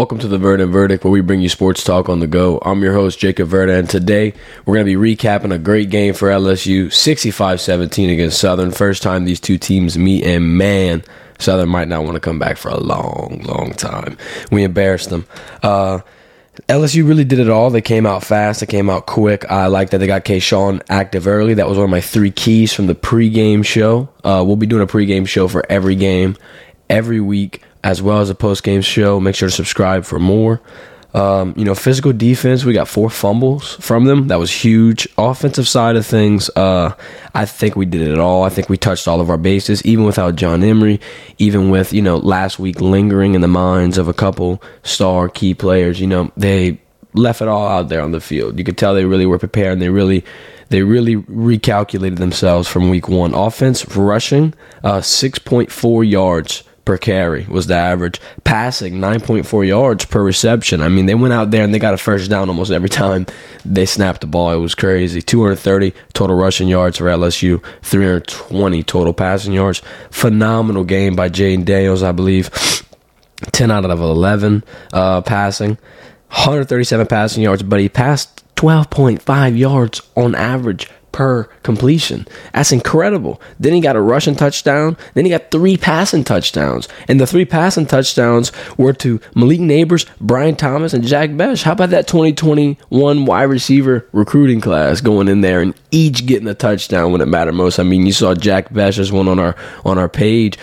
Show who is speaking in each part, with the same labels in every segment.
Speaker 1: Welcome to the Verdin Verdict, where we bring you sports talk on the go. I'm your host, Jacob Verda, and today we're going to be recapping a great game for LSU 65 17 against Southern. First time these two teams meet, and man, Southern might not want to come back for a long, long time. We embarrassed them. Uh, LSU really did it all. They came out fast. They came out quick. I like that they got Kayshon active early. That was one of my three keys from the pregame show. Uh, we'll be doing a pregame show for every game, every week as well as a post game show. Make sure to subscribe for more. Um, you know, physical defense, we got four fumbles from them. That was huge. Offensive side of things, uh, I think we did it all. I think we touched all of our bases, even without John Emery, even with, you know, last week lingering in the minds of a couple star key players. You know, they left it all out there on the field. You could tell they really were prepared and they really they really recalculated themselves from week one. Offense rushing, uh, 6.4 yards per carry was the average. Passing 9.4 yards per reception. I mean, they went out there and they got a first down almost every time they snapped the ball. It was crazy. 230 total rushing yards for LSU, 320 total passing yards. Phenomenal game by Jayden Daniels, I believe. 10 out of 11 uh, passing. 137 passing yards, but he passed 12.5 yards on average per completion. That's incredible. Then he got a rushing touchdown. Then he got three passing touchdowns. And the three passing touchdowns were to Malik Nabers, Brian Thomas, and Jack Bech. How about that 2021 wide receiver recruiting class going in there and each getting a touchdown when it mattered most? I mean, you saw Jack Bech as one on our on our page.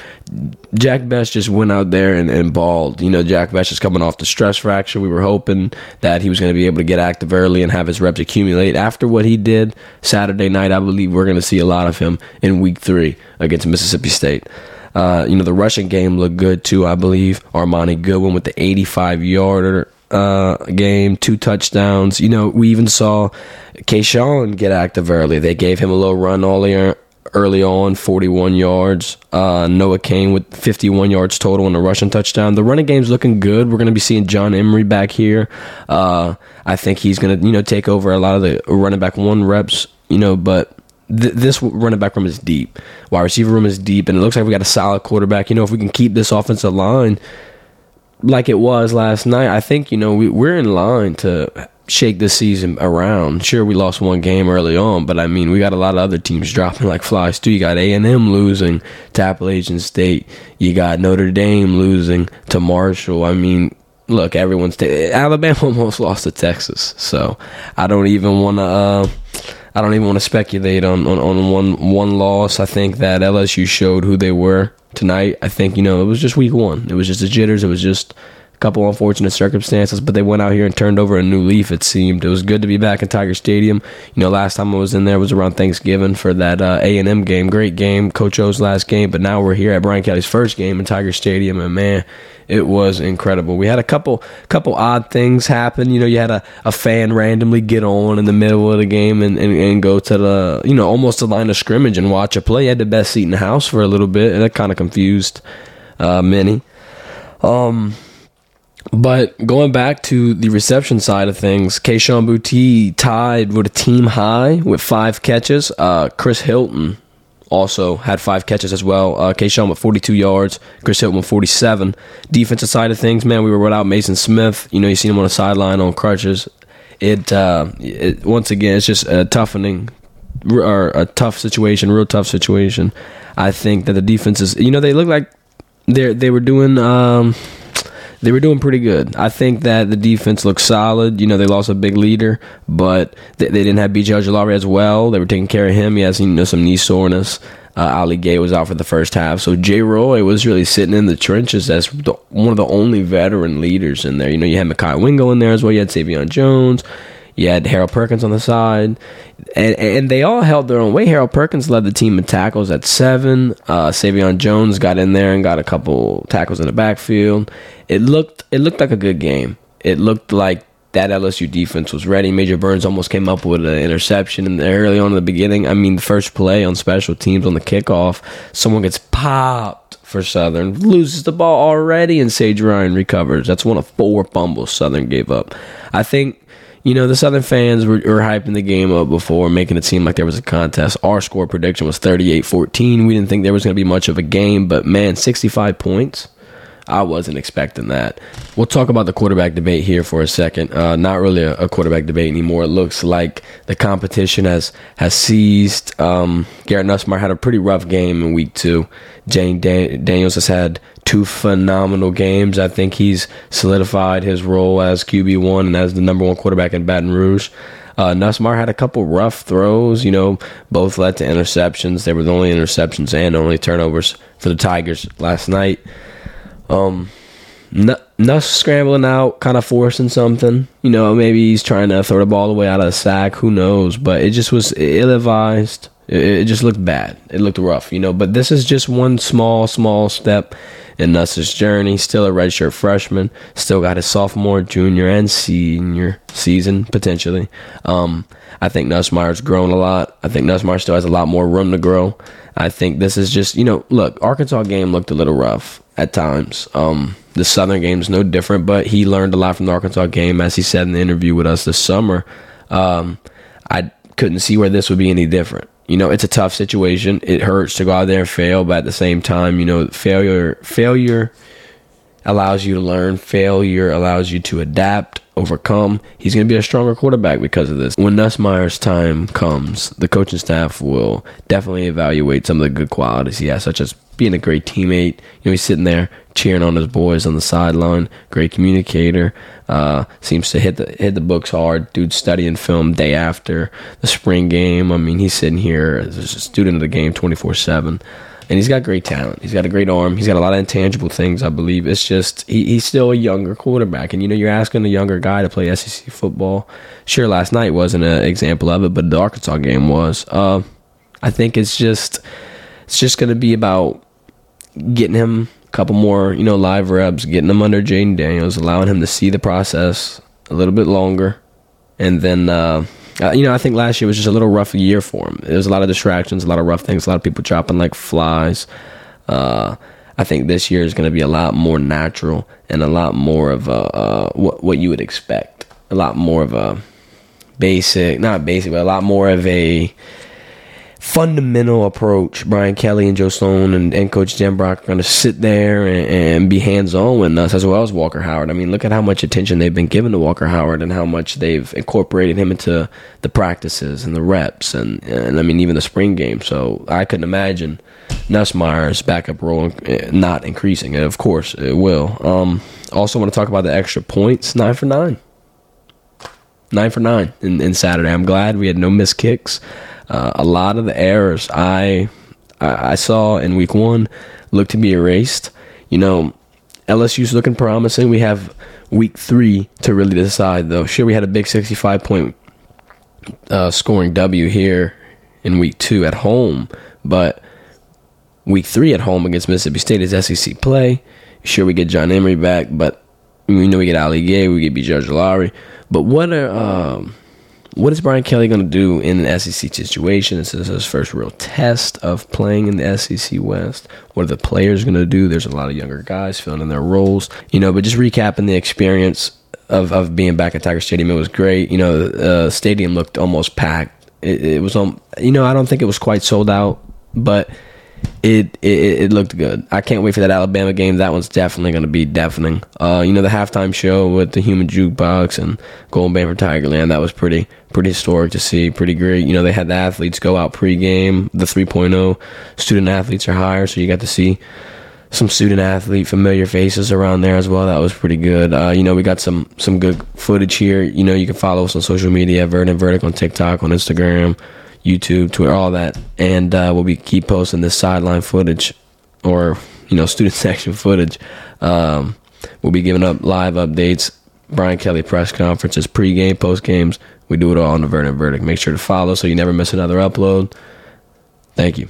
Speaker 1: Jack Bech just went out there and, and balled. You know, Jack Bech is coming off the stress fracture. We were hoping that he was going to be able to get active early and have his reps accumulate. After what he did Saturday night, I believe we're going to see a lot of him in week three against Mississippi State. Uh, you know, the rushing game looked good too, I believe. Armoni Goodwin with the 85 yarder uh, game, two touchdowns. You know, we even saw Kayshon get active early. They gave him a little run earlier early on, 41 yards. Uh, Noah Cain with 51 yards total and a rushing touchdown. The running game's looking good. We're going to be seeing John Emery back here. Uh, I think he's going to, you know, take over a lot of the running back one reps, you know, but th- this running back room is deep. Wide receiver room is deep, and it looks like we got a solid quarterback. You know, if we can keep this offensive line like it was last night, I think, you know, we, we're in line to shake this season around. Sure, we lost one game early on, but I mean, we got a lot of other teams dropping like flies too. You got A and M losing to Appalachian State. You got Notre Dame losing to Marshall. I mean, look, everyone's t- Alabama almost lost to Texas, so I don't even want to. Uh, I don't even want to speculate on, on, on one one loss. I think that LSU showed who they were tonight. I think you know it was just week one. It was just the jitters. It was just couple unfortunate circumstances, but they went out here and turned over a new leaf. It seemed it was good to be back in Tiger Stadium. You know, last time I was in there was around Thanksgiving for that uh, A and M game. Great game, Coach O's last game. But now we're here at Brian Kelly's first game in Tiger Stadium, and man, it was incredible. We had a couple couple odd things happen. You know, you had a, a fan randomly get on in the middle of the game and, and, and go to the you know almost the line of scrimmage and watch a play. You had the best seat in the house for a little bit, and that kind of confused uh, many. Um, but going back to the reception side of things, Kayshon Boutte tied with a team high with five catches. Uh, Chris Hilton also had five catches as well. Uh, Kayshon with 42 yards, Chris Hilton with 47. Defensive side of things, man, we were without Maason Smith. You know, you seen him on the sideline on crutches. It, uh, it once again, it's just a toughening or a tough situation, real tough situation. I think that the defense is, you know, they look like they they were doing. Um, they were doing pretty good. I think that the defense looked solid. You know, they lost a big leader, but they, they didn't have BJ Ojulari as well. They were taking care of him. He has you know some knee soreness. Uh, Ali Gaye was out for the first half, so Jay Roy was really sitting in the trenches as the, one of the only veteran leaders in there. You know, you had Mekhi Wingo in there as well. You had Sai'vion Jones. You had Harold Perkins on the side, and and they all held their own way. Harold Perkins led the team in tackles at seven. Uh, Sai'vion Jones got in there and got a couple tackles in the backfield. It looked it looked like a good game. It looked like that LSU defense was ready. Major Burns almost came up with an interception in early on in the beginning. I mean, the first play on special teams on the kickoff, someone gets popped for Southern, loses the ball already, and Sage Ryan recovers. That's one of four fumbles Southern gave up. I think you know, the Southern fans were, were, hyping the game up before, making it seem like there was a contest. Our score prediction was 38 14. We didn't think there was going to be much of a game, but man, 65 points. I wasn't expecting that. We'll talk about the quarterback debate here for a second. Uh, not really a, a, quarterback debate anymore. It looks like the competition has has seized. Um, Garrett Nussmeier had a pretty rough game in week two. Jane Dan- Daniels has had two phenomenal games. I think he's solidified his role as QB one and as the number one quarterback in Baton Rouge. Uh, had a couple rough throws, you know, both led to interceptions. They were the only interceptions and only turnovers for the Tigers last night. Um, Nuss scrambling out, kind of forcing something. You know, maybe he's trying to throw the ball away out of the sack. Who knows? But it just was ill advised. It, it just looked bad. It looked rough, you know. But this is just one small, small step in Nuss's journey. Still a redshirt freshman. Still got his sophomore, junior, and senior season potentially. Um, I think Nussmeier's grown a lot. I think Nussmeyer still has a lot more room to grow. I think this is just you know, look, Arkansas game looked a little rough at times. Um, the Southern game is no different, but he learned a lot from the Arkansas game, as he said in the interview with us this summer. Um, I couldn't see where this would be any different you know, it's a tough situation. It hurts to go out there and fail, but at the same time, you know, failure failure allows you to learn. Failure allows you to adapt, overcome. He's going to be a stronger quarterback because of this. When Nussmeier's time comes, the coaching staff will definitely evaluate some of the good qualities he has, such as being a great teammate. You know, he's sitting there cheering on his boys on the sideline. Great communicator. Uh, seems to hit the hit the books hard. Dude studying film day after the spring game. I mean, he's sitting here as a student of the game, twenty four seven. And he's got great talent. He's got a great arm. He's got a lot of intangible things, I believe. It's just he, he's still a younger quarterback, and you know you're asking a younger guy to play SEC football. Sure, last night wasn't an example of it, but the Arkansas game was. Uh, I think it's just it's just going to be about getting him a couple more, you know, live reps, getting him under Jayden Daniels, allowing him to see the process a little bit longer, and then. Uh, uh, you know, I think last year was just a little rough year for him. There was a lot of distractions, a lot of rough things, a lot of people dropping like flies. Uh, I think this year is going to be a lot more natural and a lot more of a uh, what what you would expect. A lot more of a basic, not basic, but a lot more of a fundamental approach. Brian Kelly and Joe Sloan and, and Coach Denbrock are going to sit there and, and be hands on with us as well as Walker Howard. I mean, look at how much attention they've been given to Walker Howard and how much they've incorporated him into the practices and the reps and, and I mean, even the spring game. So I couldn't imagine Nussmeier's backup role eh, not increasing. And of course, it will. Um, also, want to talk about the extra points nine for nine. Nine for nine in, in Saturday. I'm glad we had no missed kicks. Uh, a lot of the errors I I saw in week one look to be erased. You know, LSU's looking promising. We have week three to really decide, though. Sure, we had a big 65 point uh, scoring W here in week two at home, but week three at home against Mississippi State is SEC play. Sure, we get John Emery back, but we know we get Ali Gaye, we get BJ Ojulari. But what are. Um, what is Brian Kelly going to do in an SEC situation? This is his first real test of playing in the SEC West. What are the players going to do? There's a lot of younger guys filling in their roles, you know. But just recapping the experience of of being back at Tiger Stadium, it was great. You know, the uh, stadium looked almost packed. It, it was on. You know, I don't think it was quite sold out, but it, it it looked good. I can't wait for that Alabama game. That one's definitely going to be deafening. Uh, you know, the halftime show with the human jukebox and Golden Band for Tigerland. That was pretty pretty historic to see. Pretty great. You know, they had the athletes go out pregame. The 3.0 student athletes are higher, so you got to see some student athlete familiar faces around there as well. That was pretty good. Uh, you know, we got some some good footage here. You know, you can follow us on social media, Verdin Verdict on TikTok, on Instagram. YouTube, Twitter, all that, and uh, we'll be keep posting this sideline footage or you know student section footage. Um, we'll be giving up live updates, Brian Kelly press conferences, pregame, post games. We do it all on the Verdin Verdict. Make sure to follow so you never miss another upload. Thank you.